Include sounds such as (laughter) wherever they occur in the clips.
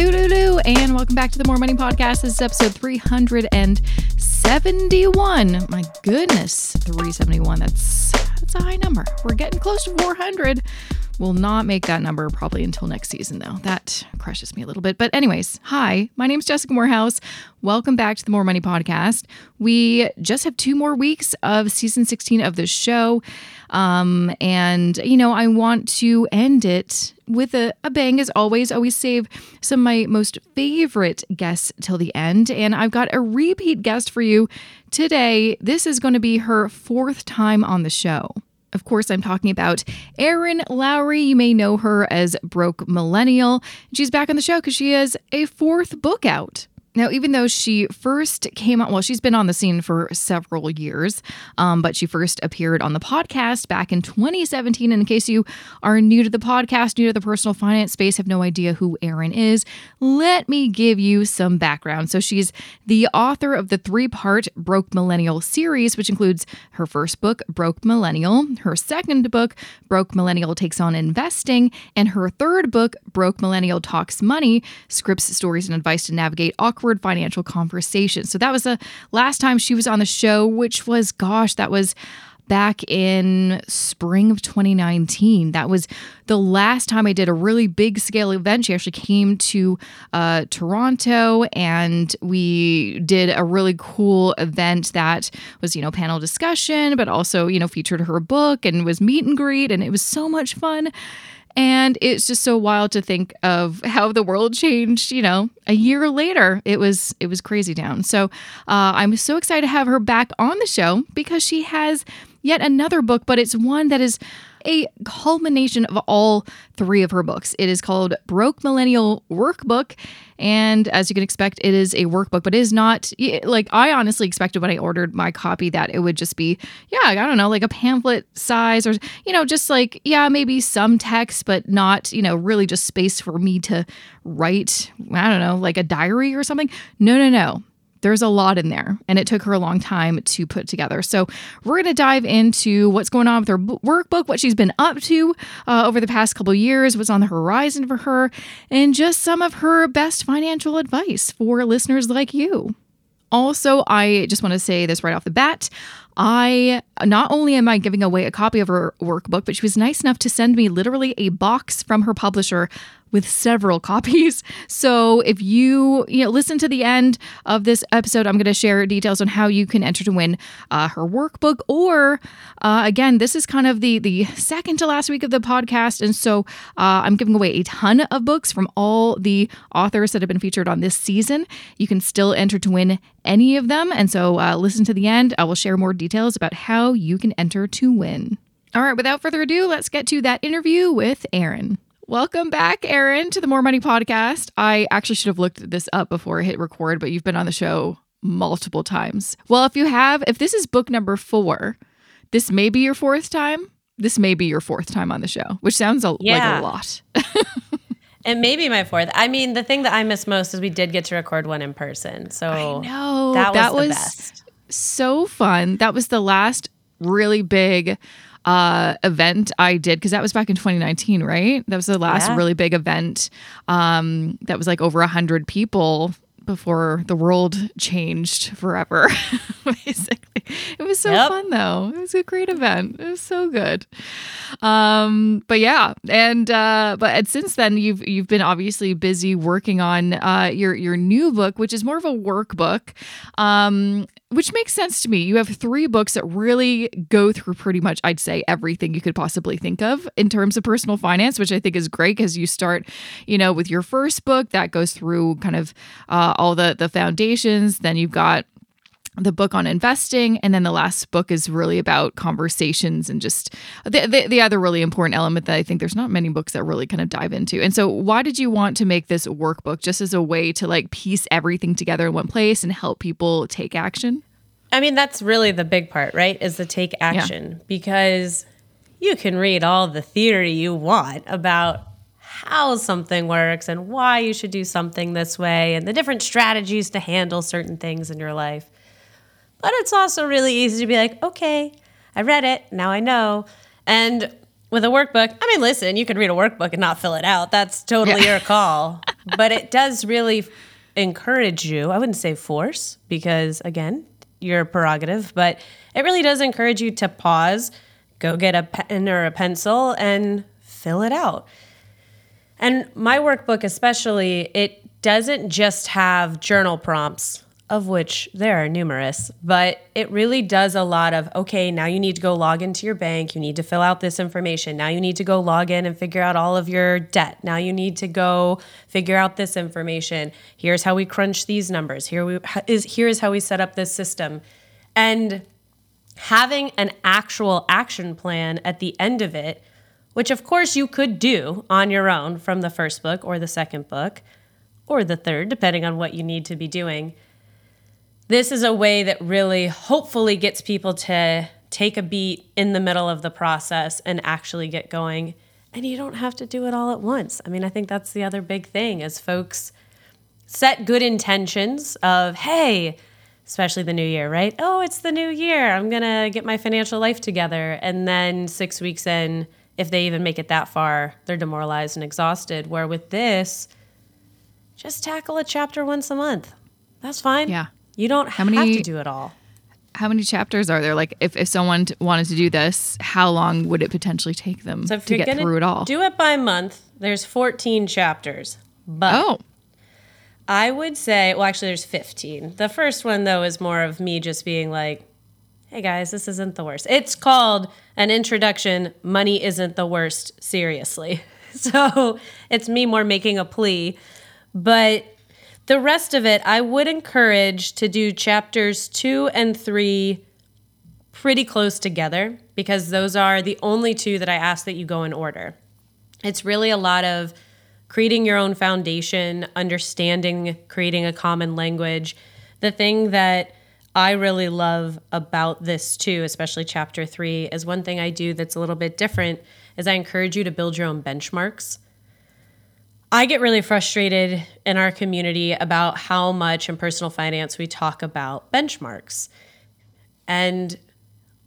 Hello, and welcome back to the More Money Podcast. This is episode 371. My goodness, 371. That's that's a high number. We're getting close to 400. Will not make that number probably until next season, though. That crushes me a little bit. But, anyways, hi, my name is Jessica Moorhouse. Welcome back to the More Money Podcast. We just have two more weeks of season 16 of the show. Um, and, you know, I want to end it with a, a bang as always. Always save some of my most favorite guests till the end. And I've got a repeat guest for you today. This is going to be her fourth time on the show. Of course, I'm talking about Erin Lowry. You may know her as Broke Millennial. She's back on the show because she has a fourth book out. Now, even though she first came on, well, she's been on the scene for several years, um, but she first appeared on the podcast back in 2017. And in case you are new to the podcast, new to the personal finance space, have no idea who Erin is, let me give you some background. So, she's the author of the three part Broke Millennial series, which includes her first book, Broke Millennial, her second book, Broke Millennial Takes on Investing, and her third book, Broke Millennial Talks Money, scripts, stories, and advice to navigate awkward financial conversations. So that was the last time she was on the show, which was, gosh, that was back in spring of 2019. That was the last time I did a really big scale event. She actually came to uh, Toronto and we did a really cool event that was, you know, panel discussion, but also, you know, featured her book and was meet and greet. And it was so much fun. And it's just so wild to think of how the world changed, you know, a year later. It was it was crazy town. So uh, I'm so excited to have her back on the show because she has yet another book, but it's one that is a culmination of all three of her books. It is called Broke Millennial Workbook. And as you can expect, it is a workbook, but it is not like I honestly expected when I ordered my copy that it would just be, yeah, I don't know, like a pamphlet size or, you know, just like, yeah, maybe some text, but not, you know, really just space for me to write, I don't know, like a diary or something. No, no, no there's a lot in there and it took her a long time to put together. So we're going to dive into what's going on with her workbook what she's been up to uh, over the past couple years what's on the horizon for her and just some of her best financial advice for listeners like you. Also i just want to say this right off the bat I not only am I giving away a copy of her workbook, but she was nice enough to send me literally a box from her publisher with several (laughs) copies. So if you you know listen to the end of this episode, I'm going to share details on how you can enter to win uh, her workbook. Or uh, again, this is kind of the the second to last week of the podcast, and so uh, I'm giving away a ton of books from all the authors that have been featured on this season. You can still enter to win any of them, and so uh, listen to the end. I will share more details about how you can enter to win. All right, without further ado, let's get to that interview with Erin. Welcome back, Erin, to the More Money Podcast. I actually should have looked this up before I hit record, but you've been on the show multiple times. Well, if you have, if this is book number four, this may be your fourth time. This may be your fourth time on the show, which sounds a, yeah. like a lot. (laughs) and maybe my fourth. I mean, the thing that I miss most is we did get to record one in person. So I know that was, that was so fun. That was the last really big uh, event I did because that was back in 2019, right? That was the last yeah. really big event um, that was like over a hundred people before the world changed forever. (laughs) Basically, it was so yep. fun though. It was a great event. It was so good. Um, but yeah, and uh, but since then you've you've been obviously busy working on uh, your your new book, which is more of a workbook. Um, which makes sense to me. You have three books that really go through pretty much, I'd say, everything you could possibly think of in terms of personal finance, which I think is great because you start, you know, with your first book that goes through kind of uh, all the the foundations. Then you've got the book on investing and then the last book is really about conversations and just the, the, the, other really important element that i think there's not many books that really kind of dive into. And so why did you want to make this workbook just as a way to like piece everything together in one place and help people take action? I mean that's really the big part right is the take action. Yeah. because you can read all the theory you want about how something works and why you should do something this way and the different strategies to handle certain things in your life but it's also really easy to be like, okay, I read it. Now I know. And with a workbook, I mean, listen, you can read a workbook and not fill it out. That's totally yeah. your call. (laughs) but it does really encourage you. I wouldn't say force because, again, your prerogative, but it really does encourage you to pause, go get a pen or a pencil, and fill it out. And my workbook, especially, it doesn't just have journal prompts of which there are numerous, but it really does a lot of okay, now you need to go log into your bank, you need to fill out this information. Now you need to go log in and figure out all of your debt. Now you need to go figure out this information. Here's how we crunch these numbers. Here we is here is how we set up this system. And having an actual action plan at the end of it, which of course you could do on your own from the first book or the second book or the third, depending on what you need to be doing this is a way that really hopefully gets people to take a beat in the middle of the process and actually get going. And you don't have to do it all at once. I mean i think that's the other big thing is folks set good intentions of hey especially the new year right? Oh it's the new year. I'm going to get my financial life together. And then 6 weeks in if they even make it that far they're demoralized and exhausted. Where with this just tackle a chapter once a month. That's fine. Yeah you don't how have many, to do it all. How many chapters are there? Like, if, if someone t- wanted to do this, how long would it potentially take them so to get through it all? Do it by month. There's 14 chapters. But oh. I would say, well, actually, there's 15. The first one, though, is more of me just being like, hey guys, this isn't the worst. It's called an introduction Money Isn't the Worst, seriously. (laughs) So it's me more making a plea. But the rest of it, I would encourage to do chapters two and three pretty close together because those are the only two that I ask that you go in order. It's really a lot of creating your own foundation, understanding, creating a common language. The thing that I really love about this too, especially chapter three, is one thing I do that's a little bit different is I encourage you to build your own benchmarks. I get really frustrated in our community about how much in personal finance we talk about benchmarks. And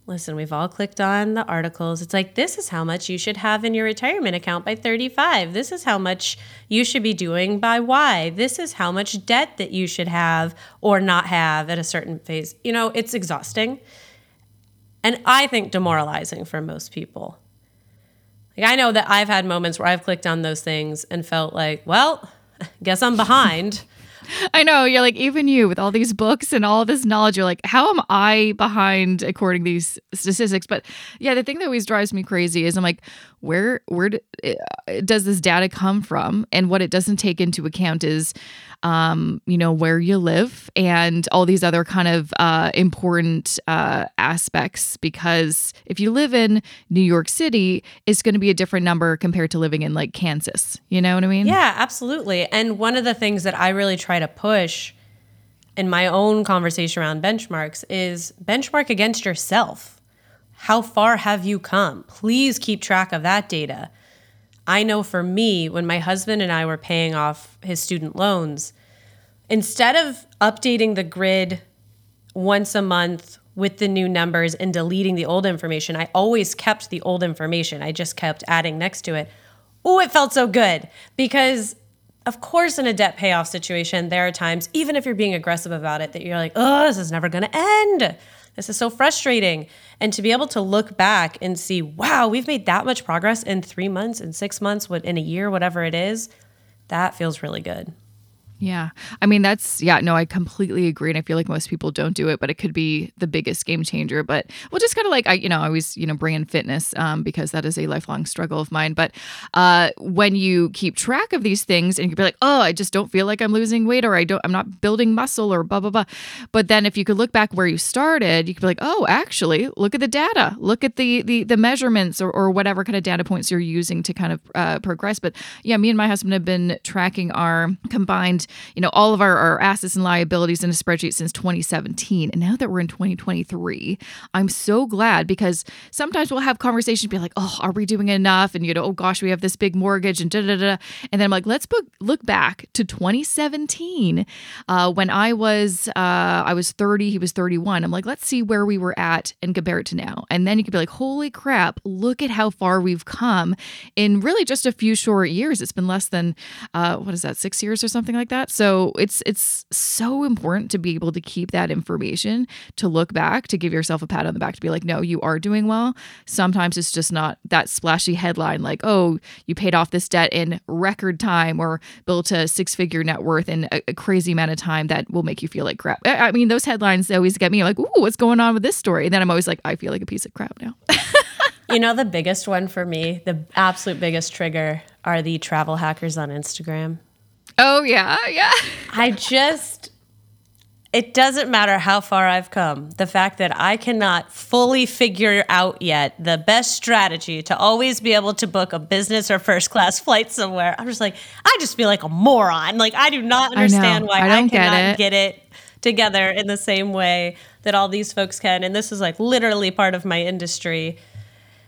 listen, we've all clicked on the articles. It's like, this is how much you should have in your retirement account by 35. This is how much you should be doing by Y. This is how much debt that you should have or not have at a certain phase. You know, it's exhausting. And I think demoralizing for most people. Like I know that I've had moments where I've clicked on those things and felt like, well, guess I'm behind. (laughs) I know. You're like, even you with all these books and all this knowledge, you're like, how am I behind according to these statistics? But yeah, the thing that always drives me crazy is I'm like, where where uh, does this data come from? And what it doesn't take into account is um, you know, where you live and all these other kind of uh, important uh, aspects. Because if you live in New York City, it's going to be a different number compared to living in like Kansas. You know what I mean? Yeah, absolutely. And one of the things that I really try to push in my own conversation around benchmarks is benchmark against yourself. How far have you come? Please keep track of that data. I know for me, when my husband and I were paying off his student loans, instead of updating the grid once a month with the new numbers and deleting the old information, I always kept the old information. I just kept adding next to it. Oh, it felt so good because of course, in a debt payoff situation, there are times, even if you're being aggressive about it, that you're like, oh, this is never going to end. This is so frustrating. And to be able to look back and see, wow, we've made that much progress in three months, in six months, in a year, whatever it is, that feels really good. Yeah. I mean, that's, yeah, no, I completely agree. And I feel like most people don't do it, but it could be the biggest game changer. But we'll just kind of like, I, you know, I always, you know, bring in fitness um, because that is a lifelong struggle of mine. But uh, when you keep track of these things and you can be like, oh, I just don't feel like I'm losing weight or I don't, I'm not building muscle or blah, blah, blah. But then if you could look back where you started, you could be like, oh, actually, look at the data, look at the, the, the measurements or, or whatever kind of data points you're using to kind of uh, progress. But yeah, me and my husband have been tracking our combined you know, all of our, our assets and liabilities in a spreadsheet since 2017. And now that we're in 2023, I'm so glad because sometimes we'll have conversations be like, oh, are we doing enough? And, you know, oh gosh, we have this big mortgage and da da da. And then I'm like, let's book, look back to 2017 uh, when I was, uh, I was 30, he was 31. I'm like, let's see where we were at and compare it to now. And then you could be like, holy crap, look at how far we've come in really just a few short years. It's been less than, uh, what is that, six years or something like that. So it's, it's so important to be able to keep that information, to look back, to give yourself a pat on the back, to be like, no, you are doing well. Sometimes it's just not that splashy headline like, oh, you paid off this debt in record time or built a six figure net worth in a, a, crazy amount of time that will make you feel like crap. I, I mean, those headlines always get me like, ooh, what's going on with this story? And then I'm always like, I feel like a piece of crap now. (laughs) you know, the biggest one for me, the absolute biggest trigger are the travel hackers on Instagram. Oh, yeah. Yeah. I just, it doesn't matter how far I've come. The fact that I cannot fully figure out yet the best strategy to always be able to book a business or first class (laughs) flight somewhere. I'm just like, I just feel like a moron. Like, I do not understand I why I, I cannot get it. get it together in the same way that all these folks can. And this is like literally part of my industry.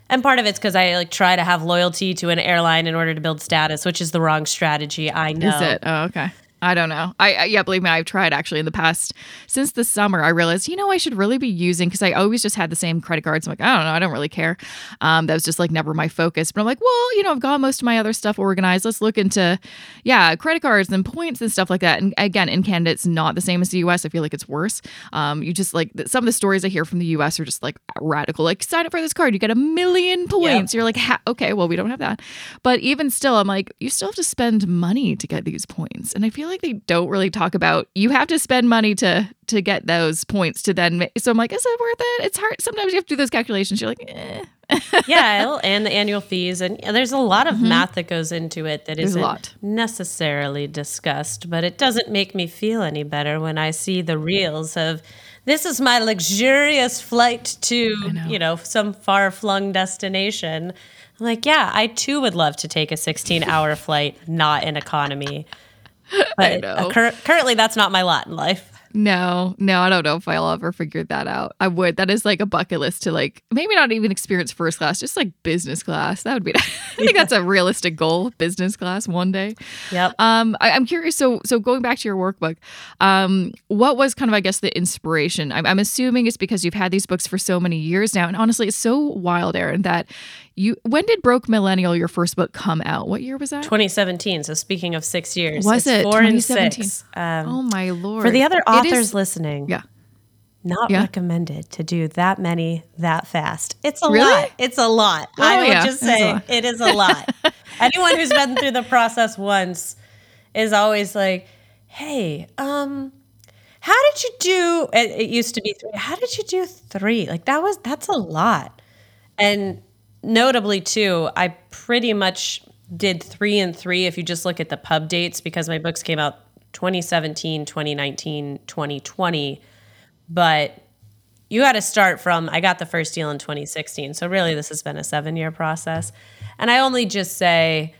And part of it's because I like try to have loyalty to an airline in order to build status, which is the wrong strategy. I know. Is it? Oh, okay. I don't know. I, I, yeah, believe me, I've tried actually in the past since the summer. I realized, you know, I should really be using because I always just had the same credit cards. I'm like, I don't know, I don't really care. Um, that was just like never my focus. But I'm like, well, you know, I've got most of my other stuff organized. Let's look into, yeah, credit cards and points and stuff like that. And again, in Canada, it's not the same as the U.S. I feel like it's worse. Um, you just like some of the stories I hear from the U.S. are just like radical. Like sign up for this card, you get a million points. Yep. You're like, okay, well, we don't have that. But even still, I'm like, you still have to spend money to get these points, and I feel like they don't really talk about you have to spend money to to get those points to then make, so i'm like is it worth it it's hard sometimes you have to do those calculations you're like eh. yeah (laughs) and the annual fees and there's a lot of mm-hmm. math that goes into it that isn't necessarily discussed but it doesn't make me feel any better when i see the reels of this is my luxurious flight to know. you know some far-flung destination i'm like yeah i too would love to take a 16 hour flight not in economy (laughs) but uh, cur- currently, that's not my lot in life. No, no, I don't know if I'll ever figure that out. I would. That is like a bucket list to like maybe not even experience first class, just like business class. That would be. (laughs) I think yeah. that's a realistic goal. Business class one day. Yep. Um, I, am curious. So, so going back to your workbook, um, what was kind of I guess the inspiration? I'm, I'm assuming it's because you've had these books for so many years now, and honestly, it's so wild, Erin, that you when did Broke Millennial your first book come out? What year was that? 2017. So speaking of six years, was it four and six? Um, oh my lord! For the other authors is, listening, yeah, not yeah. recommended to do that many that fast. It's a really? lot. It's a lot. Oh, I would yeah. just say it is a lot. (laughs) Anyone who's been through the process once is always like, "Hey, um." How did you do? It, it used to be three. How did you do three? Like that was that's a lot. And notably too, I pretty much did three and three if you just look at the pub dates because my books came out 2017, 2019, 2020. But you got to start from I got the first deal in 2016. So really this has been a 7-year process. And I only just say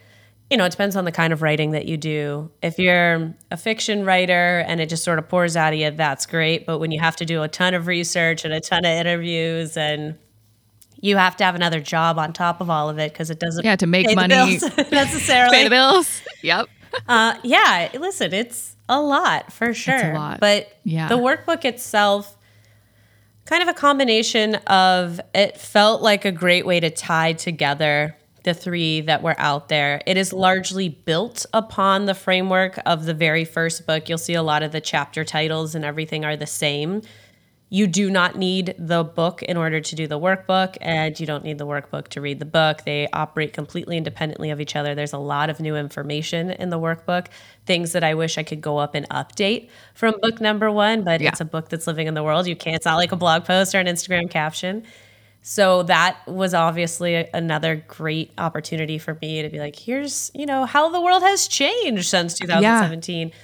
you know, it depends on the kind of writing that you do. If you're a fiction writer and it just sort of pours out of you, that's great. But when you have to do a ton of research and a ton of interviews and you have to have another job on top of all of it because it doesn't yeah to make money (laughs) necessarily pay the bills yep uh, yeah listen it's a lot for sure lot. but yeah the workbook itself kind of a combination of it felt like a great way to tie together the three that were out there. It is largely built upon the framework of the very first book. You'll see a lot of the chapter titles and everything are the same you do not need the book in order to do the workbook, and you don't need the workbook to read the book. They operate completely independently of each other. There's a lot of new information in the workbook, things that I wish I could go up and update from book number one, but yeah. it's a book that's living in the world. You can't, it's not like a blog post or an Instagram caption. So that was obviously another great opportunity for me to be like, here's, you know, how the world has changed since 2017. Yeah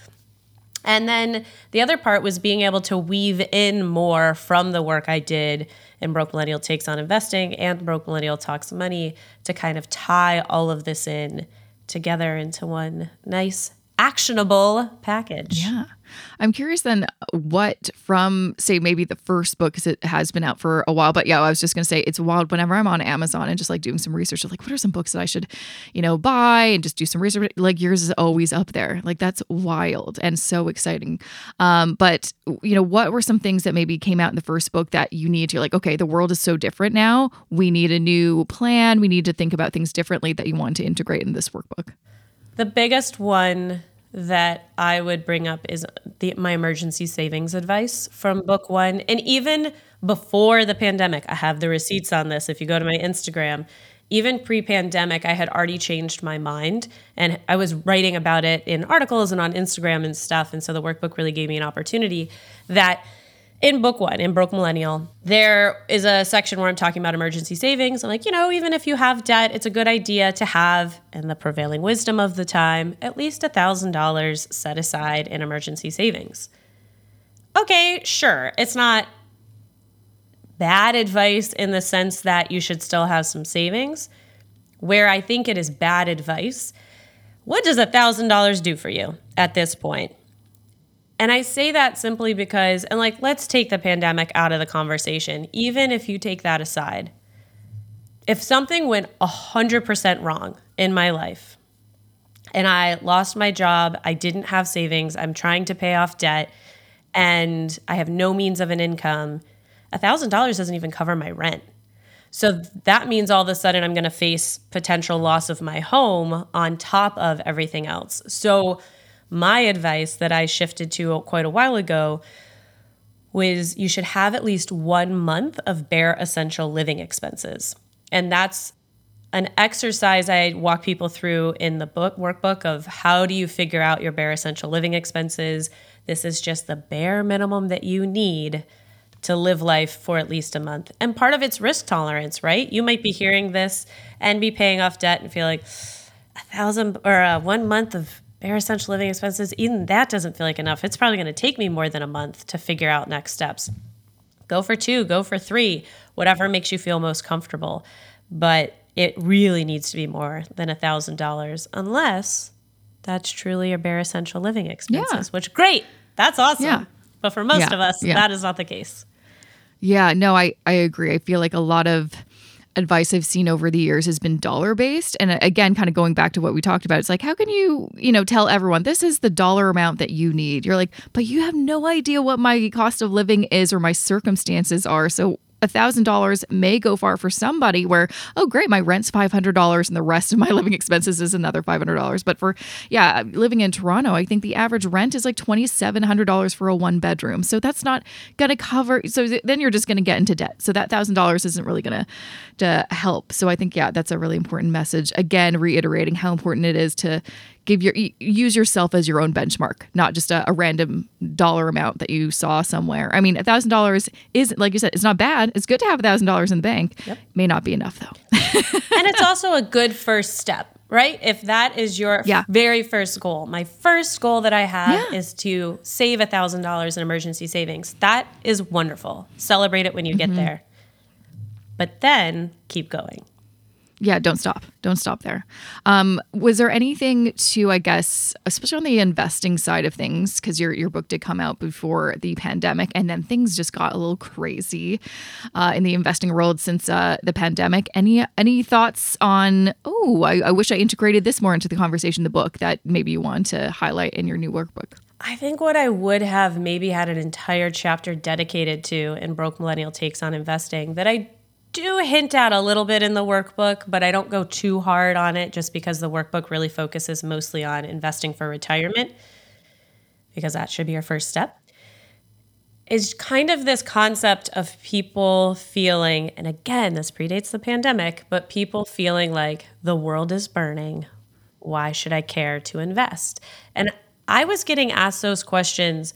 and then the other part was being able to weave in more from the work I did in Broke Millennial Takes on Investing and Broke Millennial Talks Money to kind of tie all of this in together into one nice actionable package. Yeah. I'm curious then what from say maybe the first book because it has been out for a while, but yeah, I was just gonna say it's wild whenever I'm on Amazon and just like doing some research like what are some books that I should, you know, buy and just do some research. Like yours is always up there. Like that's wild and so exciting. Um, but you know, what were some things that maybe came out in the first book that you need to like, okay, the world is so different now. We need a new plan. We need to think about things differently that you want to integrate in this workbook. The biggest one that I would bring up is the, my emergency savings advice from book one. And even before the pandemic, I have the receipts on this. If you go to my Instagram, even pre pandemic, I had already changed my mind and I was writing about it in articles and on Instagram and stuff. And so the workbook really gave me an opportunity that in book one, in Broke Millennial, there is a section where I'm talking about emergency savings. I'm like, you know, even if you have debt, it's a good idea to have, in the prevailing wisdom of the time, at least $1,000 set aside in emergency savings. Okay, sure. It's not bad advice in the sense that you should still have some savings. Where I think it is bad advice, what does $1,000 do for you at this point? And I say that simply because, and like, let's take the pandemic out of the conversation, even if you take that aside. If something went 100% wrong in my life and I lost my job, I didn't have savings, I'm trying to pay off debt, and I have no means of an income, $1,000 doesn't even cover my rent. So that means all of a sudden I'm going to face potential loss of my home on top of everything else. So, my advice that I shifted to quite a while ago was you should have at least one month of bare essential living expenses. And that's an exercise I walk people through in the book workbook of how do you figure out your bare essential living expenses. This is just the bare minimum that you need to live life for at least a month. And part of it's risk tolerance, right? You might be hearing this and be paying off debt and feel like a thousand or uh, one month of bare essential living expenses, even that doesn't feel like enough. It's probably going to take me more than a month to figure out next steps. Go for two, go for three, whatever makes you feel most comfortable. But it really needs to be more than a thousand dollars, unless that's truly your bare essential living expenses. Yeah. Which great, that's awesome. Yeah. But for most yeah. of us, that is not the case. Yeah, no, I I agree. I feel like a lot of advice I've seen over the years has been dollar based. And uh, again, kind of going back to what we talked about, it's like, how can you, you know, tell everyone this is the dollar amount that you need? You're like, but you have no idea what my cost of living is or my circumstances are. So $1,000 may go far for somebody where, oh, great, my rent's $500 and the rest of my (laughs) living expenses is another $500. But for, yeah, living in Toronto, I think the average rent is like $2,700 for a one bedroom. So that's not going to cover. So then you're just going to get into debt. So that $1,000 isn't really going to help. So I think, yeah, that's a really important message. Again, reiterating how important it is to give your use yourself as your own benchmark, not just a, a random dollar amount that you saw somewhere. I mean, a thousand dollars is like you said, it's not bad. It's good to have a thousand dollars in the bank. Yep. May not be enough though. (laughs) and it's also a good first step, right? If that is your yeah. very first goal, my first goal that I have yeah. is to save a thousand dollars in emergency savings. That is wonderful. Celebrate it when you mm-hmm. get there. But then keep going yeah, don't stop. Don't stop there. Um, was there anything to, I guess, especially on the investing side of things, because your your book did come out before the pandemic, and then things just got a little crazy uh, in the investing world since uh, the pandemic. Any any thoughts on? Oh, I, I wish I integrated this more into the conversation, the book that maybe you want to highlight in your new workbook. I think what I would have maybe had an entire chapter dedicated to in Broke Millennial Takes on Investing that I do hint at a little bit in the workbook, but I don't go too hard on it just because the workbook really focuses mostly on investing for retirement, because that should be your first step. Is kind of this concept of people feeling, and again, this predates the pandemic, but people feeling like the world is burning. Why should I care to invest? And I was getting asked those questions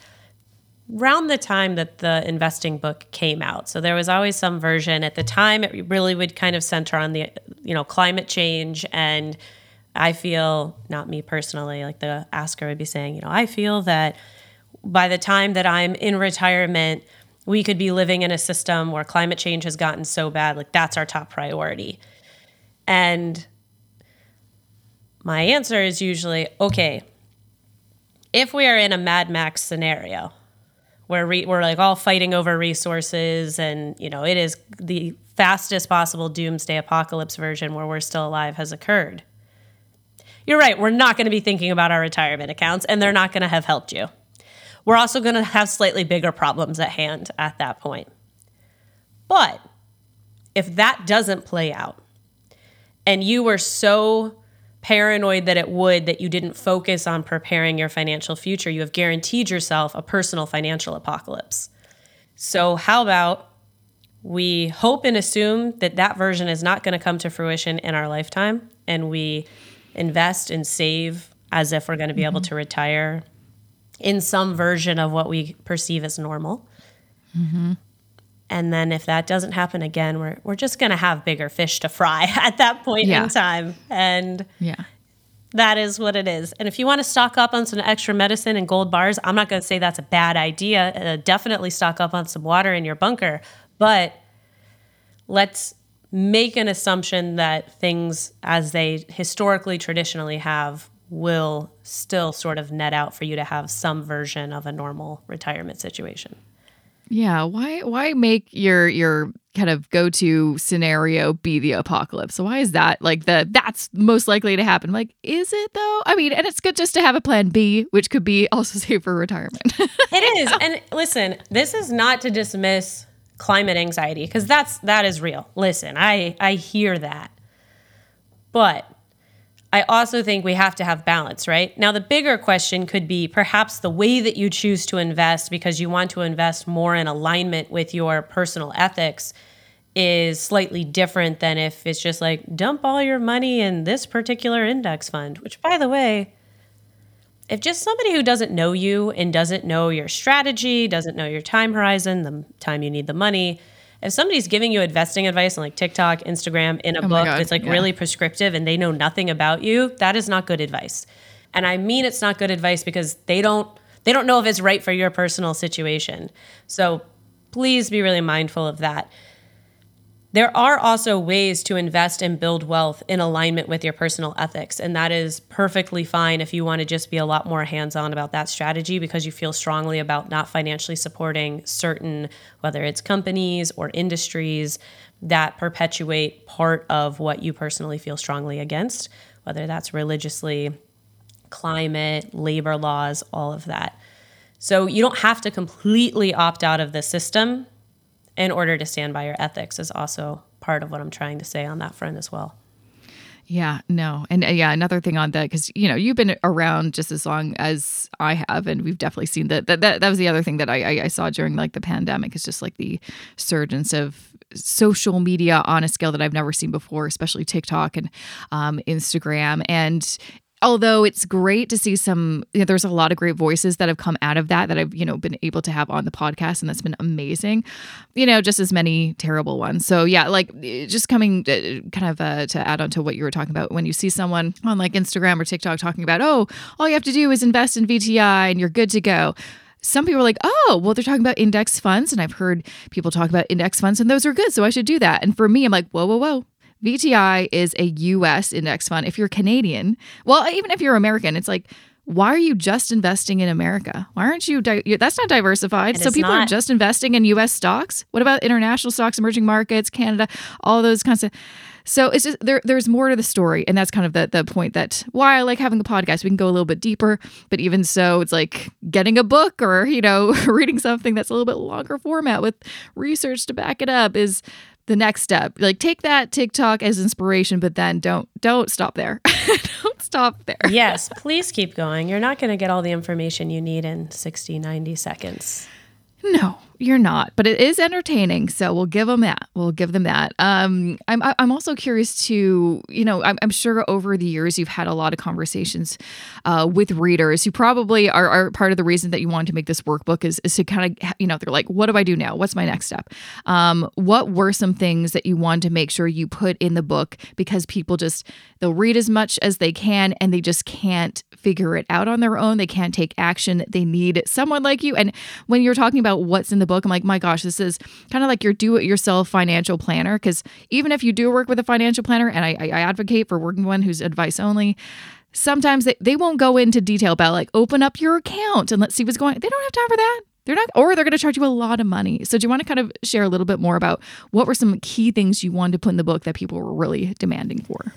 around the time that the investing book came out. So there was always some version at the time it really would kind of center on the you know climate change and I feel not me personally like the asker would be saying, you know, I feel that by the time that I'm in retirement we could be living in a system where climate change has gotten so bad like that's our top priority. And my answer is usually okay, if we are in a Mad Max scenario where we, we're like all fighting over resources and, you know, it is the fastest possible doomsday apocalypse version where we're still alive has occurred. You're right, we're not going to be thinking about our retirement accounts and they're not going to have helped you. We're also going to have slightly bigger problems at hand at that point. But if that doesn't play out and you were so paranoid that it would that you didn't focus on preparing your financial future, you have guaranteed yourself a personal financial apocalypse. So, how about we hope and assume that that version is not going to come to fruition in our lifetime and we invest and save as if we're going to be mm-hmm. able to retire in some version of what we perceive as normal. Mm-hmm. And then if that doesn't happen again, we're we're just going to have bigger fish to fry (laughs) at that point yeah. in time. And yeah. That is what it is. And if you want to stock up on some extra medicine and gold bars, I'm not going to say that's a bad idea. Uh, definitely stock up on some water in your bunker, but let's make an assumption that things as they historically traditionally have will still sort of net out for you to have some version of a normal retirement situation. Yeah, why why make your your kind of go-to scenario be the apocalypse? So why is that like the that's most likely to happen? Like is it though? I mean, and it's good just to have a plan B, which could be also (laughs) safe for retirement. (laughs) it is. And listen, this is not to dismiss climate anxiety because that's that is real. Listen, I I hear that. But I also think we have to have balance, right? Now, the bigger question could be perhaps the way that you choose to invest because you want to invest more in alignment with your personal ethics is slightly different than if it's just like dump all your money in this particular index fund, which, by the way, if just somebody who doesn't know you and doesn't know your strategy, doesn't know your time horizon, the time you need the money, if somebody's giving you investing advice on like TikTok, Instagram, in a oh book that's like yeah. really prescriptive and they know nothing about you, that is not good advice. And I mean it's not good advice because they don't they don't know if it's right for your personal situation. So please be really mindful of that. There are also ways to invest and build wealth in alignment with your personal ethics. And that is perfectly fine if you want to just be a lot more hands on about that strategy because you feel strongly about not financially supporting certain, whether it's companies or industries that perpetuate part of what you personally feel strongly against, whether that's religiously, climate, labor laws, all of that. So you don't have to completely opt out of the system in order to stand by your ethics is also part of what I'm trying to say on that front as well. Yeah, no. And uh, yeah, another thing on that, because, you know, you've been around just as long as I have, and we've definitely seen that. That, that, that was the other thing that I, I, I saw during like the pandemic is just like the surgence of social media on a scale that I've never seen before, especially TikTok and um, Instagram. And although it's great to see some you know, there's a lot of great voices that have come out of that that I've you know been able to have on the podcast and that's been amazing you know just as many terrible ones so yeah like just coming to, kind of uh, to add on to what you were talking about when you see someone on like Instagram or TikTok talking about oh all you have to do is invest in VTI and you're good to go some people are like, oh, well, they're talking about index funds. And I've heard people talk about index funds and those are good. So I should do that. And for me, I'm like, whoa, whoa, whoa. VTI is a US index fund. If you're Canadian, well, even if you're American, it's like, why are you just investing in America? Why aren't you? Di- that's not diversified. It so people not. are just investing in U.S. stocks. What about international stocks, emerging markets, Canada, all those kinds of. So it's just there. There's more to the story, and that's kind of the the point that why I like having a podcast. We can go a little bit deeper, but even so, it's like getting a book or you know (laughs) reading something that's a little bit longer format with research to back it up is the next step. Like take that TikTok as inspiration, but then don't don't stop there. (laughs) don't stop there. yes, please keep going. You're not going to get all the information you need in 60, 90 seconds. No, you're not, but it is entertaining. So we'll give them that. We'll give them that. Um, I'm I'm also curious to you know I'm, I'm sure over the years you've had a lot of conversations uh, with readers who probably are, are part of the reason that you wanted to make this workbook is, is to kind of you know they're like what do I do now? What's my next step? Um, what were some things that you wanted to make sure you put in the book because people just they'll read as much as they can and they just can't figure it out on their own. They can't take action. They need someone like you. And when you're talking about what's in the book, I'm like, my gosh, this is kind of like your do it yourself financial planner. Because even if you do work with a financial planner, and I, I advocate for working one who's advice only, sometimes they, they won't go into detail about like open up your account and let's see what's going. They don't have time for that. They're not, or they're going to charge you a lot of money. So, do you want to kind of share a little bit more about what were some key things you wanted to put in the book that people were really demanding for?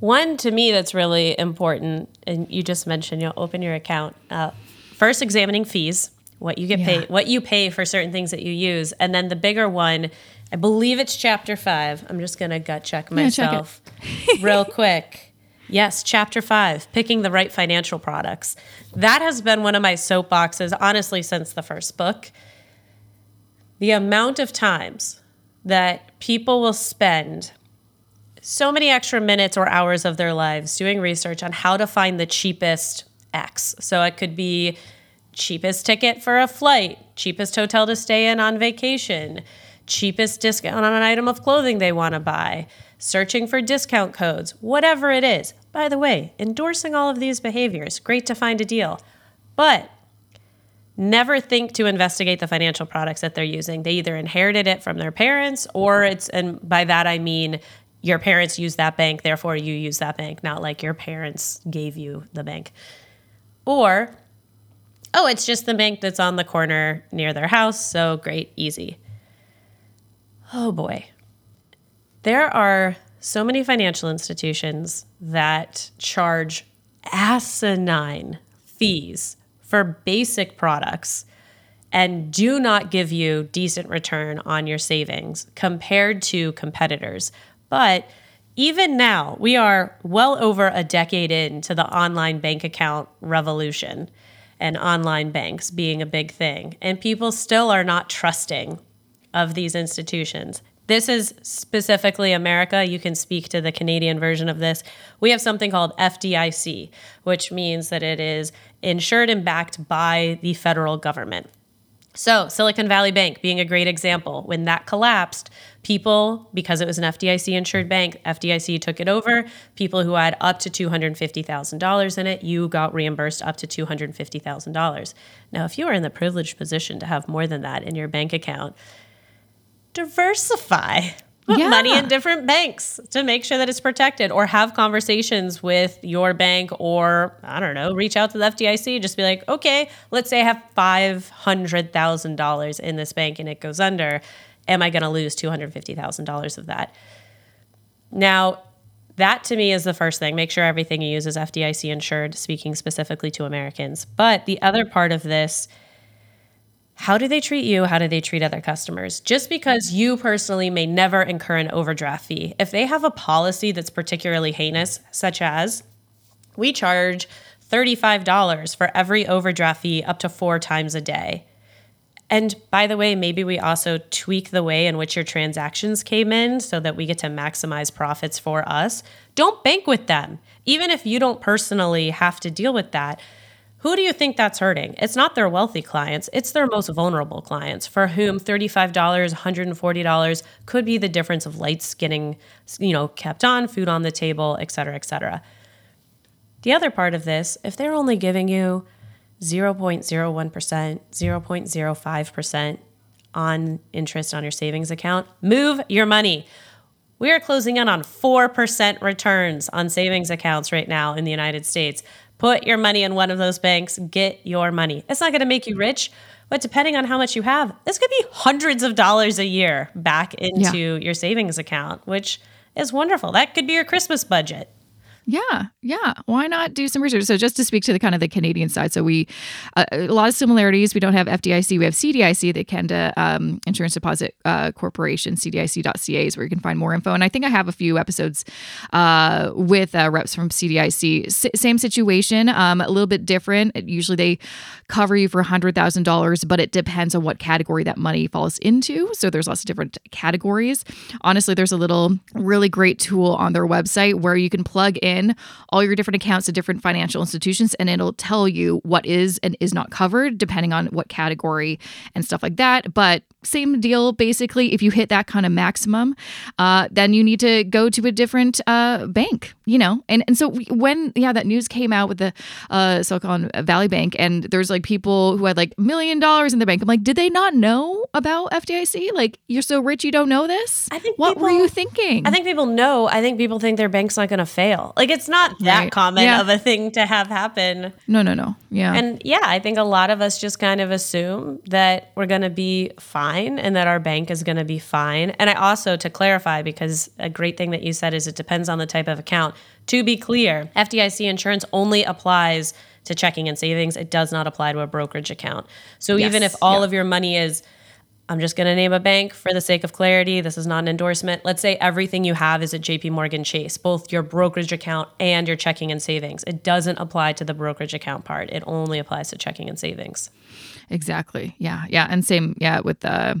One to me that's really important, and you just mentioned, you know, open your account. Uh, first, examining fees, what you get yeah. paid, what you pay for certain things that you use, and then the bigger one, I believe it's chapter five. I'm just gonna gut check myself check real (laughs) quick. Yes, chapter five, picking the right financial products. That has been one of my soapboxes, honestly, since the first book. The amount of times that people will spend so many extra minutes or hours of their lives doing research on how to find the cheapest X. So it could be cheapest ticket for a flight, cheapest hotel to stay in on vacation, cheapest discount on an item of clothing they want to buy searching for discount codes, whatever it is. By the way, endorsing all of these behaviors, great to find a deal. But never think to investigate the financial products that they're using. They either inherited it from their parents or it's, and by that I mean your parents use that bank, therefore you use that bank, not like your parents gave you the bank. Or, oh, it's just the bank that's on the corner near their house, so great, easy. Oh boy. There are so many financial institutions that charge asinine fees for basic products and do not give you decent return on your savings compared to competitors. But even now, we are well over a decade into the online bank account revolution and online banks being a big thing. And people still are not trusting of these institutions. This is specifically America. You can speak to the Canadian version of this. We have something called FDIC, which means that it is insured and backed by the federal government. So, Silicon Valley Bank being a great example. When that collapsed, people, because it was an FDIC insured bank, FDIC took it over. People who had up to $250,000 in it, you got reimbursed up to $250,000. Now, if you are in the privileged position to have more than that in your bank account, diversify. Put yeah. money in different banks to make sure that it's protected or have conversations with your bank or I don't know, reach out to the FDIC, just be like, okay, let's say I have $500,000 in this bank and it goes under. Am I going to lose $250,000 of that? Now, that to me is the first thing. Make sure everything you use is FDIC insured, speaking specifically to Americans. But the other part of this how do they treat you? How do they treat other customers? Just because you personally may never incur an overdraft fee, if they have a policy that's particularly heinous, such as we charge $35 for every overdraft fee up to four times a day. And by the way, maybe we also tweak the way in which your transactions came in so that we get to maximize profits for us. Don't bank with them. Even if you don't personally have to deal with that, who do you think that's hurting? It's not their wealthy clients, it's their most vulnerable clients for whom $35, $140 could be the difference of lights getting, you know, kept on, food on the table, et cetera, et cetera. The other part of this, if they're only giving you 0.01%, 0.05% on interest on your savings account, move your money. We are closing in on 4% returns on savings accounts right now in the United States. Put your money in one of those banks, get your money. It's not going to make you rich, but depending on how much you have, this could be hundreds of dollars a year back into yeah. your savings account, which is wonderful. That could be your Christmas budget. Yeah, yeah. Why not do some research? So, just to speak to the kind of the Canadian side, so we uh, a lot of similarities. We don't have FDIC, we have CDIC, the Canada um, Insurance Deposit uh, Corporation, CDIC.ca is where you can find more info. And I think I have a few episodes uh, with uh, reps from CDIC. S- same situation, um, a little bit different. Usually they cover you for hundred thousand dollars, but it depends on what category that money falls into. So there's lots of different categories. Honestly, there's a little really great tool on their website where you can plug in in all your different accounts to different financial institutions and it'll tell you what is and is not covered depending on what category and stuff like that. But same deal basically. If you hit that kind of maximum, uh, then you need to go to a different uh, bank, you know? And, and so when, yeah, that news came out with the uh, Silicon Valley Bank and there's like people who had like million dollars in the bank. I'm like, did they not know about FDIC? Like, you're so rich, you don't know this? I think what people, were you thinking? I think people know. I think people think their bank's not going to fail. Like, Like it's not that Right. common Yeah. of a thing to have happen. No, no, no. Yeah. And yeah, I think a lot of us just kind of assume that we're going to be fine and that our bank is going to be fine. And I also, to clarify, because a great thing that you said is it depends on the type of account. To be clear, FDIC insurance only applies to checking and savings, it does not apply to a brokerage account. So even if all yeah. of your money is I'm just going to name a bank for the sake of clarity. This is not an endorsement. Let's say everything you have is at JP Morgan Chase, both your brokerage account and your checking and savings. It doesn't apply to the brokerage account part. It only applies to checking and savings. Exactly. Yeah. Yeah. And same, yeah, with uh,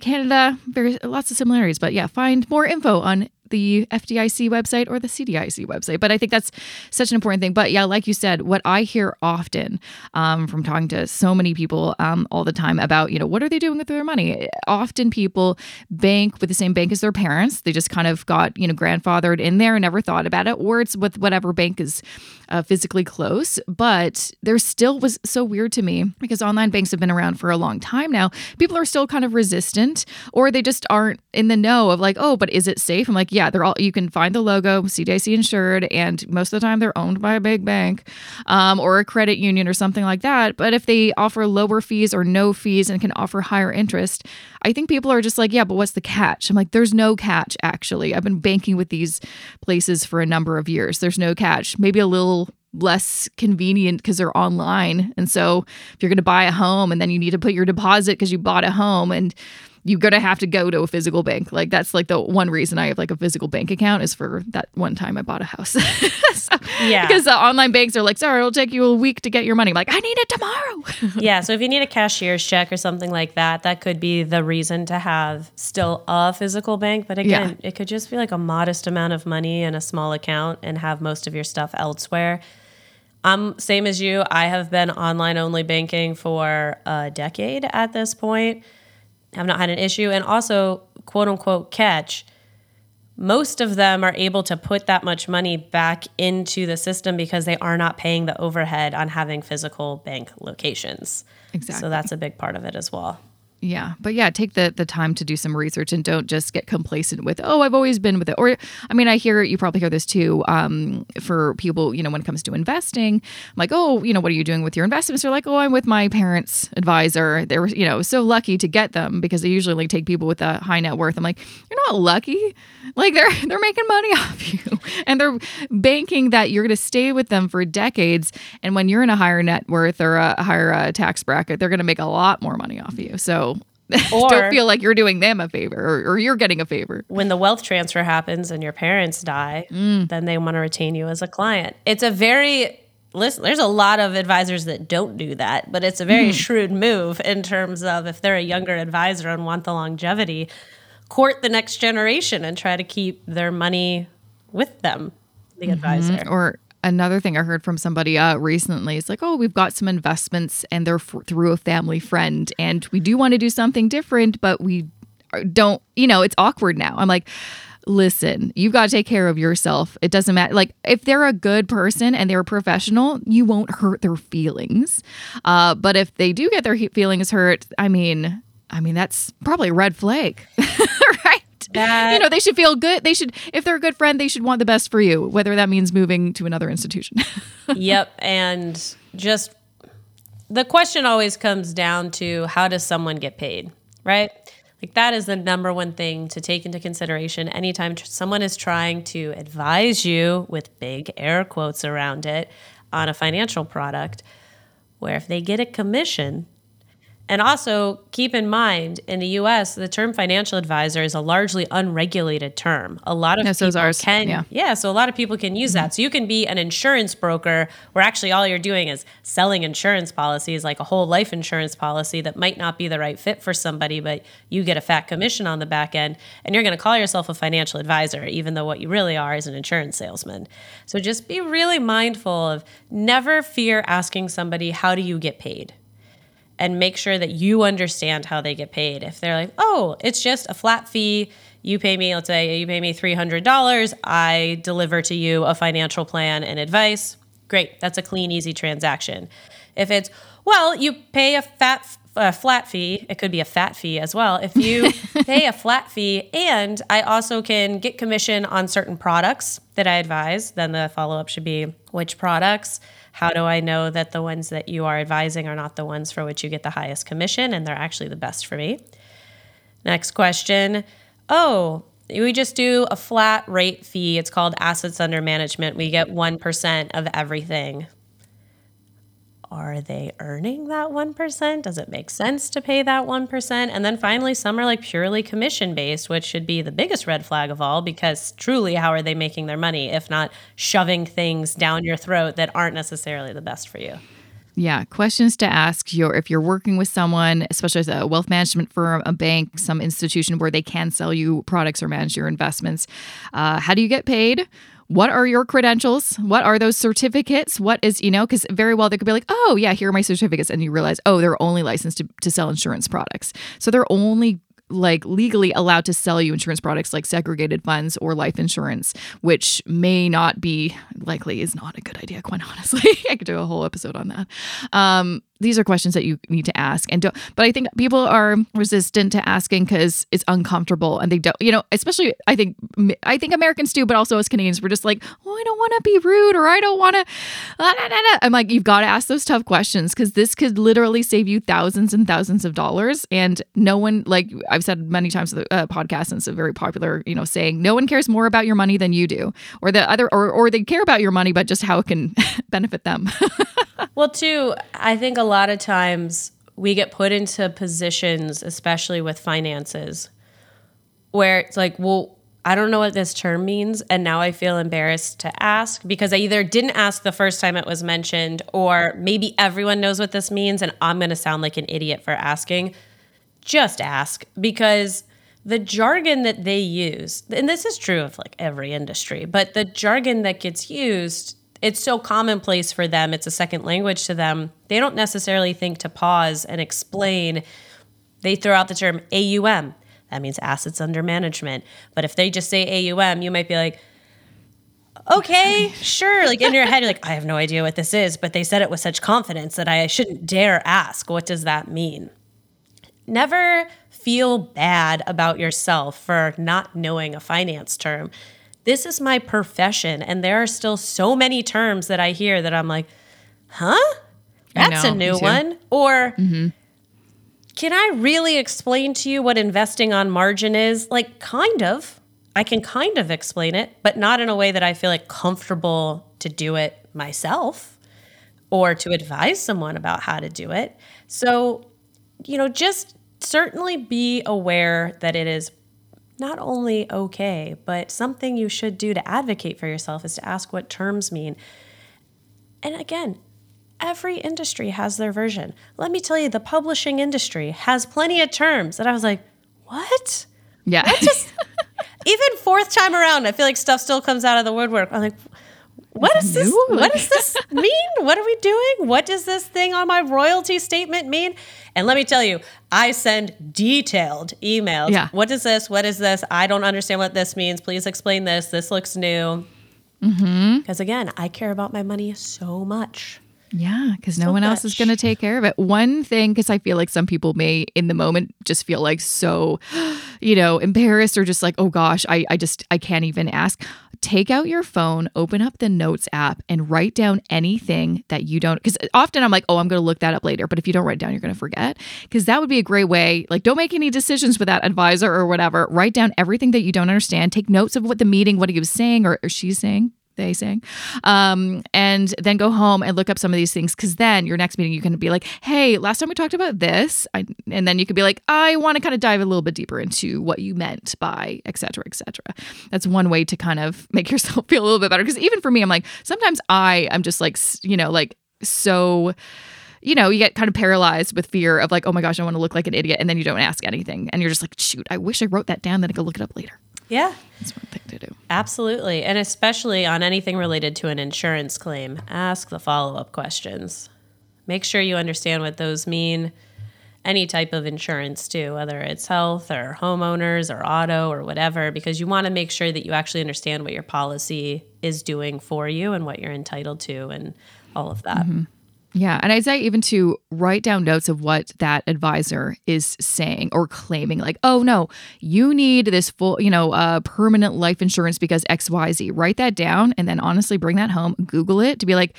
Canada, very lots of similarities. But yeah, find more info on the FDIC website or the CDIC website. But I think that's such an important thing. But yeah, like you said, what I hear often um, from talking to so many people um, all the time about, you know, what are they doing with their money? Often people bank with the same bank as their parents. They just kind of got, you know, grandfathered in there and never thought about it, or it's with whatever bank is uh, physically close. But there still was so weird to me because online banks have been around for a long time now. People are still kind of resistant, or they just aren't in the know of like, oh, but is it safe? I'm like, they're all. You can find the logo, CDIC insured, and most of the time they're owned by a big bank um, or a credit union or something like that. But if they offer lower fees or no fees and can offer higher interest, I think people are just like, yeah, but what's the catch? I'm like, there's no catch actually. I've been banking with these places for a number of years. There's no catch. Maybe a little less convenient because they're online. And so if you're going to buy a home and then you need to put your deposit because you bought a home and you're to have to go to a physical bank. Like that's like the one reason I have like a physical bank account is for that one time I bought a house. (laughs) so, Yeah. Because the online banks are like, sorry, it'll take you a week to get your money. I'm like, I need it tomorrow. (laughs) yeah. So if you need a cashier's check or something like that, that could be the reason to have still a physical bank. But again, it could just be like a modest amount of money in a small account and have most of your stuff elsewhere. I'm same as you. I have been online only banking for a decade at this point. Have not had an issue. And also, quote unquote, catch. Most of them are able to put that much money back into the system because they are not paying the overhead on having physical bank locations. Exactly. So that's a big part of it as well. Yeah, but yeah, take the the time to do some research and don't just get complacent with oh I've always been with it. Or I mean, I hear you probably hear this too um, for people you know when it comes to investing. I'm like oh you know what are you doing with your investments? They're like oh I'm with my parents' advisor. They were you know so lucky to get them because they usually like take people with a high net worth. I'm like you're not lucky. Like they're (laughs) they're making money (laughs) off you and they're banking that you're going to stay with them for decades. And when you're in a higher net worth or a higher uh, tax bracket, they're going to make a lot more money off you. So (laughs) Or- don't feel like you're doing them a favor or, or you're getting a favor. when the wealth transfer happens and your parents die, mm. then they want to retain you as a client. It's a very listen, there's a lot of advisors that don't do that, but it's a very mm. shrewd move in terms of if they're a younger advisor and want the longevity, court the next generation and try to keep their money with them, the mm-hmm. advisor. Or another thing I heard from somebody uh, recently is like, oh, we've got some investments and they're f- through a family friend, and we do want to do something different, but we don't, you know, it's awkward now. I'm like, listen, you've got to take care of yourself. It doesn't matter. Like, if they're a good person and they're a professional, you won't hurt their feelings. Uh, but if they do get their he- feelings hurt, I mean, I mean, that's probably a red flag? (laughs) That- you know, they should feel good. They should, if they're a good friend, they should want the best for you, whether that means moving to another institution. (laughs) yep. And just the question always comes down to how does someone get paid, right? Like that is the number one thing to take into consideration anytime tr- someone is trying to advise you with big air quotes around it on a financial product, where if they get a commission, and also keep in mind in the US, the term financial advisor is a largely unregulated term. A lot of Yeah, is people ours. can Yeah. so a lot of people can use that. So you can be an insurance broker where actually all you're doing is selling insurance policies, like a whole life insurance policy that might not be the right fit for somebody, but you get a fat commission on the back end, and you're going to call yourself a financial advisor, even though what you really are is an insurance salesman. So just be really mindful of never fear asking somebody, How do you get paid? And make sure that you understand how they get paid. If they're like, oh, it's just a flat fee, you pay me, let's say you pay me $300, I deliver to you a financial plan and advice, great. That's a clean, easy transaction. If it's, well, you pay a fat a flat fee. It could be a fat fee as well. If you (laughs) pay a flat fee and I also can get commission on certain products that I advise, then the follow up should be which products? How do I know that the ones that you are advising are not the ones for which you get the highest commission and they're actually the best for me? Next question. Oh, we just do a flat rate fee. It's called assets under management. We get 1% of everything are they earning that 1%? Does it make sense to pay that 1%? And then finally, some are like purely commission based, which should be the biggest red flag of all because truly, how are they making their money if not shoving things down your throat that aren't necessarily the best for you? Yeah, questions to ask your if you're working with someone, especially as a wealth management firm, a bank, some institution where they can sell you products or manage your investments. Uh, how do you get paid? what are your credentials? What are those certificates? What is, you know, because very well they could be like, oh, yeah, here are my certificates. And you realize, oh, they're only licensed to, to sell insurance products. So they're only like legally allowed to sell you insurance products like segregated funds or life insurance, which may not be likely is not a good idea, quite honestly. (laughs) I could do a whole episode on that. Um, these are questions that you need to ask. And don't but i think people are resistant to asking because it's uncomfortable and they don't you know especially i think i think americans do but also as canadians we're just like oh i don't want to be rude or i don't want to i'm like you've got to ask those tough questions because this could literally save you thousands and thousands of dollars. And no one like i've said many times the uh, podcast and it's a very popular you know saying no one cares more about your money than you do or the other or, or they care about your money but just how it can (laughs) benefit them. (laughs) Well, too, I think a lot of times we get put into positions, especially with finances, where it's like, well, I don't know what this term means. And now I feel embarrassed to ask because I either didn't ask the first time it was mentioned, or maybe everyone knows what this means and I'm going to sound like an idiot for asking. Just ask because the jargon that they use, and this is true of like every industry, but the jargon that gets used it's so commonplace for them, it's a second language to them. They don't necessarily think to pause and explain. They throw out the term AUM. That means assets under management. But if they just say AUM, you might be like, okay, sure. Like in your head, you're like, I have no idea what this is, but they said it with such confidence that I shouldn't dare ask, what does that mean? Never feel bad about yourself for not knowing a finance term this is my profession. And there are still so many terms that I hear that I'm like, huh? That's know, a new one. Or mm-hmm. can I really explain to you what investing on margin is? Like, kind of. I can kind of explain it, but not in a way that I feel like comfortable to do it myself or to advise someone about how to do it. So, you know, just certainly be aware that it is not only okay, but something you should do to advocate for yourself is to ask what terms mean. And again, every industry has their version. Let me tell you, the publishing industry has plenty of terms that I was like, what? Yeah. What just, (laughs) even fourth time around, I feel like stuff still comes out of the woodwork. I'm like, what is this? What does this mean? What are we doing? What does this thing on my royalty statement mean? And let me tell you, I send detailed emails. Yeah. What is this? What is this? I don't understand what this means. Please explain this. This looks new. Because mm-hmm. again, I care about my money so much. Yeah, because so no one much. else is going to take care of it. One thing, because I feel like some people may in the moment just feel like so, you know, embarrassed or just like, oh gosh, I, I just, I can't even ask. Take out your phone, open up the notes app, and write down anything that you don't. Because often I'm like, oh, I'm going to look that up later. But if you don't write down, you're going to forget. Because that would be a great way. Like, don't make any decisions with that advisor or whatever. Write down everything that you don't understand. Take notes of what the meeting, what he was saying or, or she's saying they saying um, and then go home and look up some of these things because then your next meeting you can be like hey last time we talked about this I, and then you could be like i want to kind of dive a little bit deeper into what you meant by etc etc that's one way to kind of make (laughs) yourself feel a little bit better because even for me i'm like sometimes i i'm just like you know like so you know, you get kind of paralyzed with fear of like, oh my gosh, I want to look like an idiot. And then you don't ask anything. And you're just like, shoot, I wish I wrote that down, then I could look it up later. Yeah. That's one thing to do. Absolutely. And especially on anything related to an insurance claim, ask the follow up questions. Make sure you understand what those mean. any type of insurance too, whether it's health or homeowners or auto or whatever, because you want to make sure that you actually understand what your policy is doing for you and what you're entitled to and all of that. Mm-hmm. Yeah. And I'd say even to write down notes of what that advisor is saying or claiming, like, oh, no, you need this full, you know, uh, permanent life insurance because XYZ. Write that down and then honestly bring that home, Google it to be like,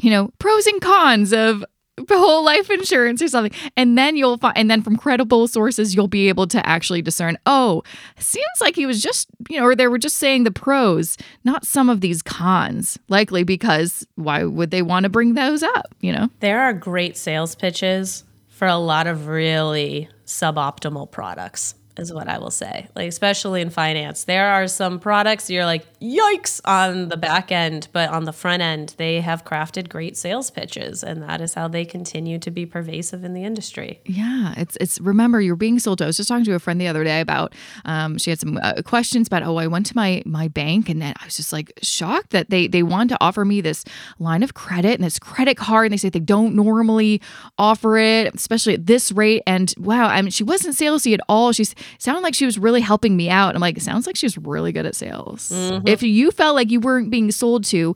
you know, pros and cons of whole life insurance or something. And then you'll find and then from credible sources you'll be able to actually discern oh seems like he was just you know or they were just saying the pros not some of these cons likely because why would they want to bring those up you know? There are great sales pitches for a lot of really suboptimal products is what I will say. Like especially in finance, there are some products you're like yikes on the back end, but on the front end, they have crafted great sales pitches, and that is how they continue to be pervasive in the industry. Yeah, it's it's remember you're being sold to. I was just talking to a friend the other day about um, she had some uh, questions about oh I went to my my bank and then I was just like shocked that they they want to offer me this line of credit and this credit card and they say they don't normally offer it, especially at this rate. And wow, I mean she wasn't salesy at all. She's sounded like she was really helping me out. I'm like, it sounds like she's really good at sales. Mm-hmm. If you felt like you weren't being sold to,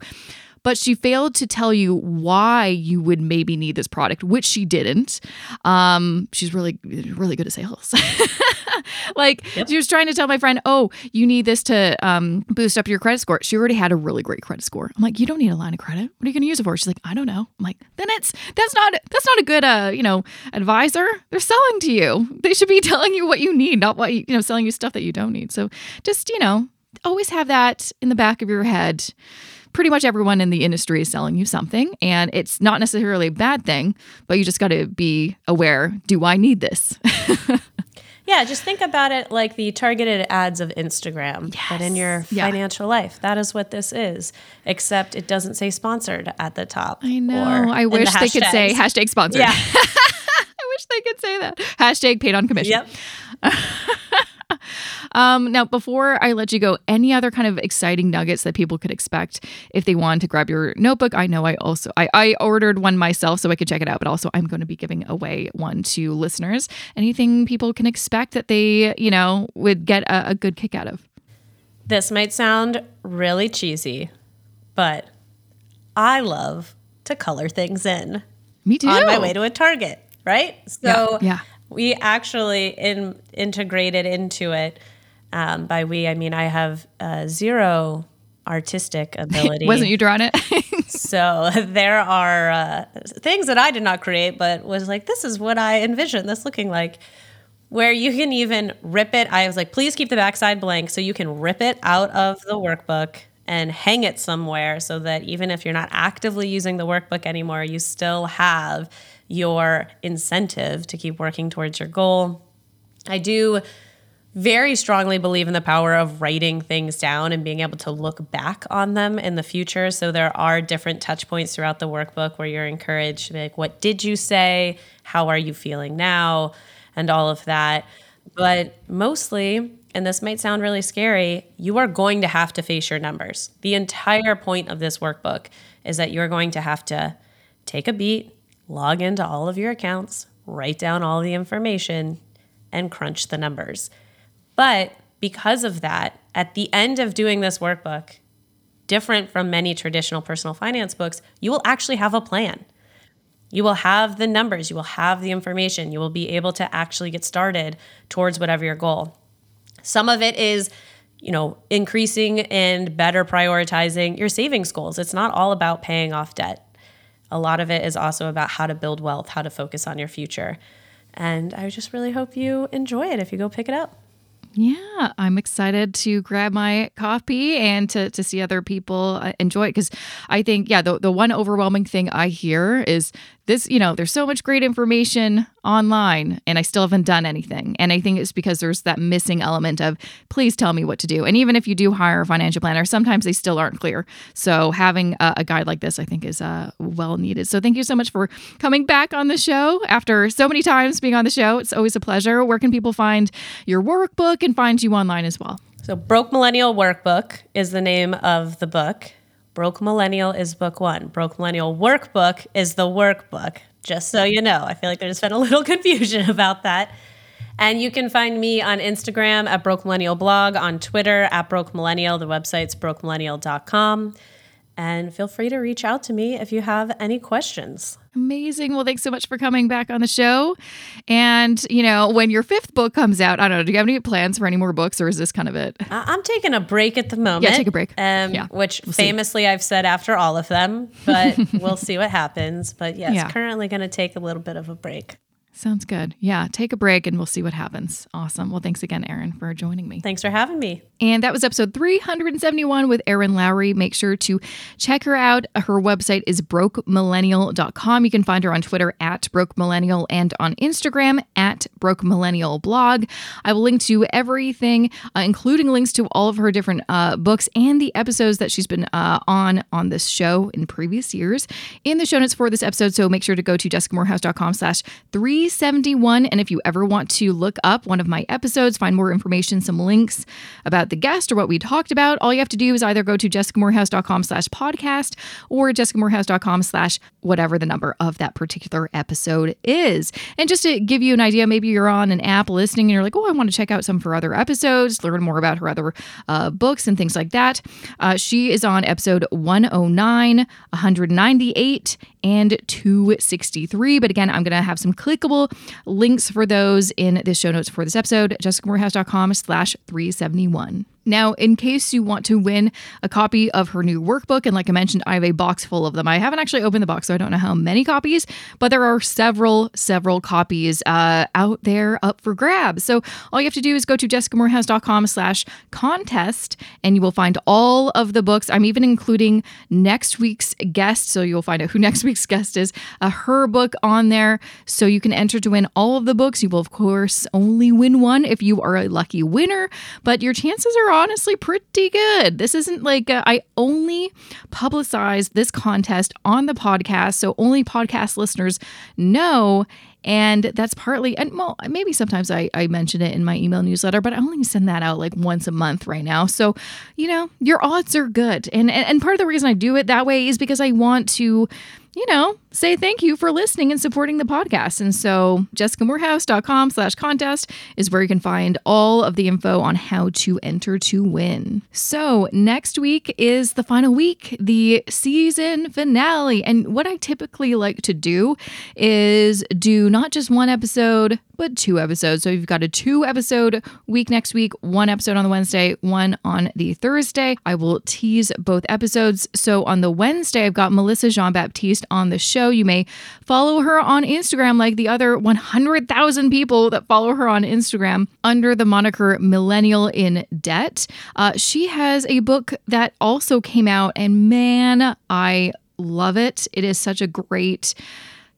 but she failed to tell you why you would maybe need this product, which she didn't. Um, she's really, really good at sales. (laughs) like yep. she was trying to tell my friend, "Oh, you need this to um, boost up your credit score." She already had a really great credit score. I'm like, "You don't need a line of credit. What are you going to use it for?" She's like, "I don't know." I'm like, "Then it's that's not that's not a good uh you know advisor. They're selling to you. They should be (laughs) telling you what you need, not what you, you know selling you stuff that you don't need." So just you know always have that in the back of your head pretty much everyone in the industry is selling you something and it's not necessarily a bad thing but you just got to be aware do i need this? (laughs) Yeah just think about it like the targeted ads of instagram yes. but in your yeah. financial life. That is what this is except it doesn't say sponsored at the top i know. i wish the they could say hashtag sponsored. Yeah. (laughs) I wish they could say that. Hashtag paid on commission. Yep (laughs) (laughs) um, now, before I let you go, any other kind of exciting nuggets that people could expect if they want to grab your notebook? I know I also I, I ordered one myself so I could check it out, but also I'm going to be giving away one to listeners. Anything people can expect that they you know would get a, a good kick out of? This might sound really cheesy, but I love to color things in. Me too. On my way to a Target, right? So yeah. yeah we actually in, integrated into it. Um, by we, I mean I have uh, zero artistic (laughs) ability. Wasn't you drawing it? (laughs) (laughs) so there are uh, things that I did not create, but was like, this is what I envisioned this looking like. Where you can even rip it. I was like, please keep the backside blank so you can rip it out of the workbook and hang it somewhere so that even if you're not actively using the workbook anymore, you still have your incentive to keep working towards your goal. I do very strongly believe in the power of writing things down and being able to look back on them in the future. So there are different touch points throughout the workbook where you're encouraged like, what did you say? How are you feeling now? And all of that. But mostly, and this might sound really scary, you are going to have to face your numbers. The entire point of this workbook is that you're going to have to take a beat, log into all of your accounts, write down all the information, and crunch the numbers. But because of that, at the end of doing this workbook, different from many traditional personal finance books, you will actually have a plan. You will have the numbers, you will have the information, you will be able to actually get started towards whatever your goal. Some of it is, you know, increasing and better prioritizing your savings goals. It's not all about paying off debt a lot of it is also about how to build wealth, how to focus on your future. And I just really hope you enjoy it if you go pick it up. Yeah, I'm excited to grab my coffee and to, to see other people uh, enjoy it because I think, yeah, the, the one overwhelming thing I hear is this, you know, there's so much great information online and I still haven't done anything. And I think it's because there's that missing element of please tell me what to do. And even if you do hire a financial planner, sometimes they still aren't clear. So having a, a guide like this, I think, is uh, well needed. So thank you so much for coming back on the show after so many times being on the show. It's always a pleasure. Where can people find your workbook and find you online as well? So, Broke Millennial Workbook is the name of the book. Broke Millennial is book one. Broke Millennial Workbook is the workbook. just so you know. I feel like there's been a little (laughs) confusion about that. And you can find me on Instagram at Broke Millennial Blog, on Twitter at Broke Millennial. The website's brokemillennial.com. And feel free to reach out to me if you have any questions. Amazing. Well, thanks so much for coming back on the show. And, you know, when your fifth book comes out, I don't know, do you have any plans for any more books or is this kind of it? I'm taking a break at the moment. Yeah, take a break. Um, yeah, which we'll famously see. I've said after all of them, but (laughs) we'll see what happens. But yes, yeah. currently going to take a little bit of a break. Sounds good. Yeah, take a break and we'll see what happens. Awesome. Well, thanks again, Erin, for joining me. Thanks for having me. And that was episode 371 with Erin Lowry. Make sure to check her out. Her website is brokemillennial.com. You can find her on Twitter at brokemillennial and on Instagram at brokemillennialblog. I will link to everything, uh, including links to all of her different uh, books and the episodes that she's been uh, on on this show in previous years in the show notes for this episode. So make sure to go to jessicamoorhouse.com slash three 371. And if you ever want to look up one of my episodes, find more information, some links about the guest or what we talked about, all you have to do is either go to jessicamoorhouse.com slash podcast or jessicamoorhouse.com slash whatever the number of that particular episode is. And just to give you an idea, maybe you're on an app listening and you're like, oh, I want to check out some of her other episodes, learn more about her other uh, books and things like that. Uh, she is on episode 109, 198, and 263. But again, I'm going to have some clickable links for those in the show notes for this episode, jessicamoorhouse.com slash 371. Now, in case you want to win a copy of her new workbook, and like I mentioned, I have a box full of them. I haven't actually opened the box, so I don't know how many copies, but there are several, several copies uh, out there up for grabs. So all you have to do is go to jessicamoorhouse.com slash contest, and you will find all of the books. I'm even including next week's guest, so you'll find out who (laughs) next week's guest is, uh, her book on there, so you can enter to win all of the books. You will, of course, only win one if you are a lucky winner, but your chances are honestly pretty good. This isn't like a, I only publicize this contest on the podcast, so only podcast listeners know. And that's partly, and well, maybe sometimes I, I mention it in my email newsletter, but I only send that out like once a month right now. So, you know, your odds are good. And, and, and part of the reason I do it that way is because I want to you know, say thank you for listening and supporting the podcast. And so jessicamoorhouse.com slash contest is where you can find all of the info on how to enter to win. So next week is the final week, the season finale. And what I typically like to do is do not just one episode, but two episodes. So you've got a two episode week next week, one episode on the Wednesday, one on the Thursday. I will tease both episodes. So on the Wednesday, I've got Melissa Jean Baptiste on the show. You may follow her on Instagram like the other 100,000 people that follow her on Instagram under the moniker Millennial in Debt. Uh, she has a book that also came out, and man, I love it. It is such a great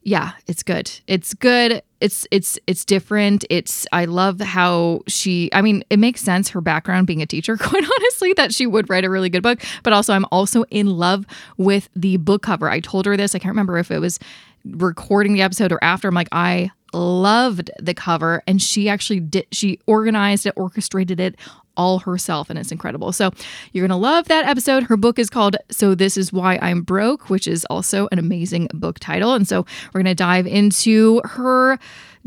yeah, it's good. It's good. It's it's it's different. It's I love how she I mean, it makes sense her background being a teacher (laughs) quite honestly that she would write a really good book, but also I'm also in love with the book cover. I told her this. I can't remember if it was recording the episode or after. I'm like, I loved the cover and she actually did she organized it, orchestrated it all herself, and it's incredible. So you're going to love that episode. Her book is called So This Is Why I'm Broke, which is also an amazing book title. And so we're going to dive into her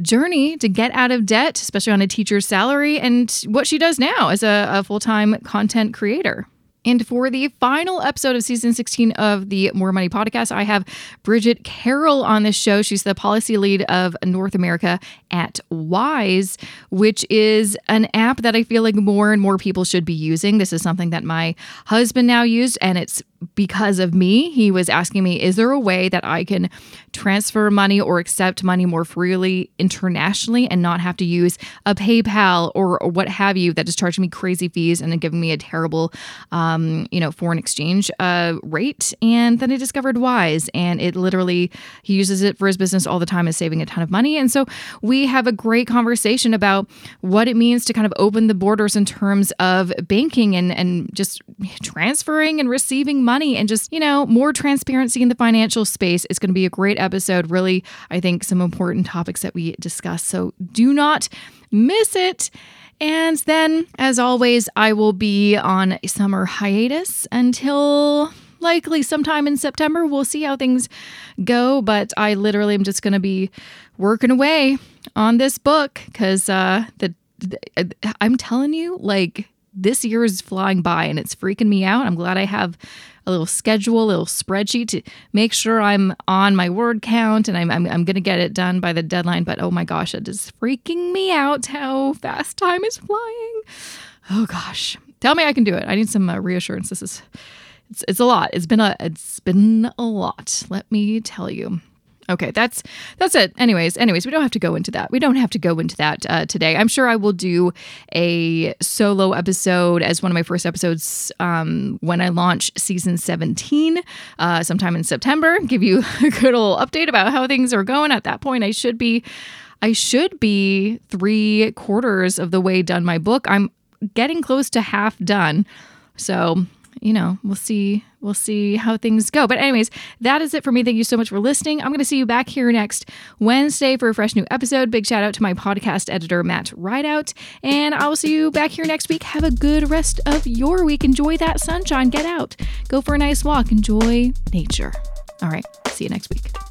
journey to get out of debt, especially on a teacher's salary, and what she does now as a, a full time content creator. And for the final episode of season 16 of the More Money podcast, I have Bridget Carroll on this show. She's the policy lead of North America at Wise, which is an app that I feel like more and more people should be using. This is something that my husband now used, and it's because of me. He was asking me, is there a way that I can transfer money or accept money more freely internationally and not have to use a PayPal or, what have you that is charging me crazy fees and then giving me a terrible, um, you know, foreign exchange uh, rate? And then I discovered Wise, and it literally he uses it for his business all the time, is saving a ton of money. And so we have a great conversation about what it means to kind of open the borders in terms of banking and and just transferring and receiving money money and just, you know, more transparency in the financial space. It's going to be a great episode. Really, I think some important topics that we discuss. So do not miss it. And then, as always, I will be on a summer hiatus until likely sometime in September. We'll see how things go, but I literally am just going to be working away on this book because uh, the, the I'm telling you, like this year is flying by and it's freaking me out. I'm glad I have a little schedule, a little spreadsheet to make sure I'm on my word count and I'm, I'm, I'm going to get it done by the deadline. But oh my gosh, it is freaking me out how fast time is flying. Oh gosh, tell me I can do it. I need some uh, reassurance. This is it's, it's a lot. It's been a it's been a lot. Let me tell you. Okay, that's that's it. Anyways, anyways, we don't have to go into that. We don't have to go into that uh, today. I'm sure I will do a solo episode as one of my first episodes um, when I launch season 17, uh, sometime in September. Give you (laughs) a good old update about how things are going. At that point, I should be, I should be three quarters of the way done my book. I'm getting close to half done, so you know, we'll see we'll see how things go. But anyways, that is it for me. Thank you so much for listening. I'm going to see you back here next Wednesday for a fresh new episode. Big shout out to my podcast editor Matt Rideout, and I will see you back here next week. Have a good rest of your week. Enjoy that sunshine. Get out. Go for a nice walk. Enjoy nature. All right. See you next week.